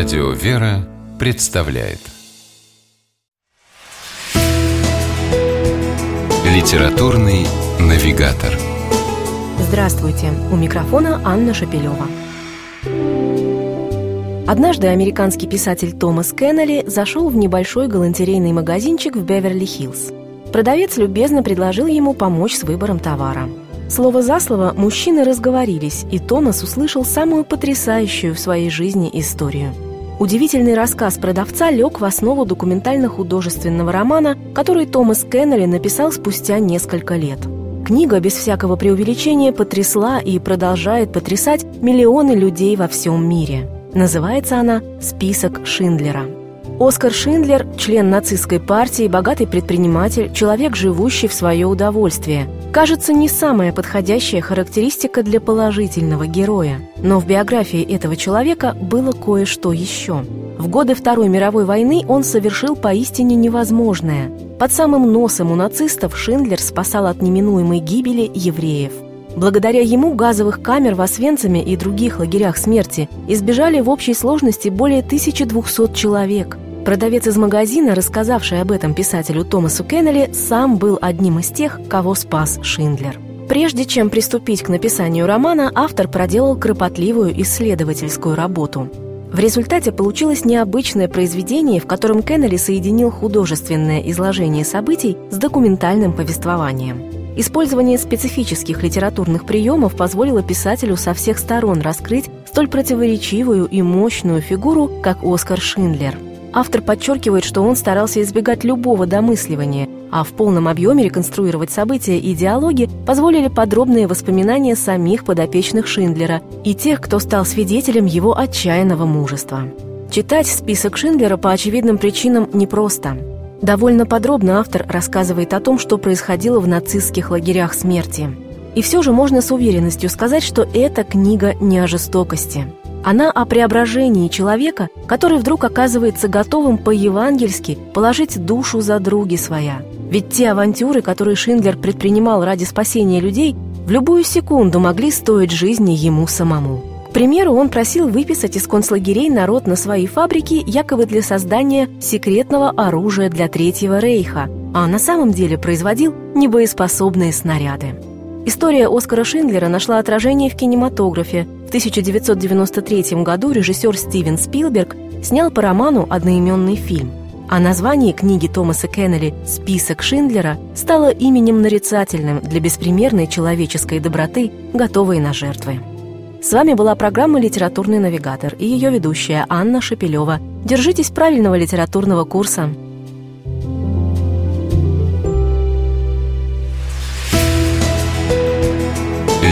Радио «Вера» представляет Литературный навигатор Здравствуйте! У микрофона Анна Шапилева. Однажды американский писатель Томас Кеннелли зашел в небольшой галантерейный магазинчик в Беверли-Хиллз. Продавец любезно предложил ему помочь с выбором товара. Слово за слово мужчины разговорились, и Томас услышал самую потрясающую в своей жизни историю. Удивительный рассказ продавца лег в основу документально-художественного романа, который Томас Кеннелли написал спустя несколько лет. Книга, без всякого преувеличения, потрясла и продолжает потрясать миллионы людей во всем мире – Называется она «Список Шиндлера». Оскар Шиндлер – член нацистской партии, богатый предприниматель, человек, живущий в свое удовольствие. Кажется, не самая подходящая характеристика для положительного героя. Но в биографии этого человека было кое-что еще. В годы Второй мировой войны он совершил поистине невозможное. Под самым носом у нацистов Шиндлер спасал от неминуемой гибели евреев – Благодаря ему газовых камер в Освенциме и других лагерях смерти избежали в общей сложности более 1200 человек. Продавец из магазина, рассказавший об этом писателю Томасу Кеннелли, сам был одним из тех, кого спас Шиндлер. Прежде чем приступить к написанию романа, автор проделал кропотливую исследовательскую работу. В результате получилось необычное произведение, в котором Кеннелли соединил художественное изложение событий с документальным повествованием. Использование специфических литературных приемов позволило писателю со всех сторон раскрыть столь противоречивую и мощную фигуру, как Оскар Шиндлер. Автор подчеркивает, что он старался избегать любого домысливания, а в полном объеме реконструировать события и диалоги позволили подробные воспоминания самих подопечных Шиндлера и тех, кто стал свидетелем его отчаянного мужества. Читать список Шиндлера по очевидным причинам непросто – Довольно подробно автор рассказывает о том, что происходило в нацистских лагерях смерти. И все же можно с уверенностью сказать, что эта книга не о жестокости. Она о преображении человека, который вдруг оказывается готовым по-евангельски положить душу за други своя. Ведь те авантюры, которые Шиндлер предпринимал ради спасения людей, в любую секунду могли стоить жизни ему самому. К примеру, он просил выписать из концлагерей народ на свои фабрики якобы для создания секретного оружия для Третьего Рейха, а на самом деле производил небоеспособные снаряды. История Оскара Шиндлера нашла отражение в кинематографе. В 1993 году режиссер Стивен Спилберг снял по роману одноименный фильм. А название книги Томаса Кеннелли «Список Шиндлера» стало именем нарицательным для беспримерной человеческой доброты, готовой на жертвы. С вами была программа «Литературный навигатор» и ее ведущая Анна Шапилева. Держитесь правильного литературного курса.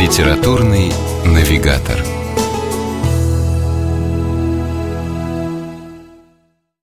«Литературный навигатор»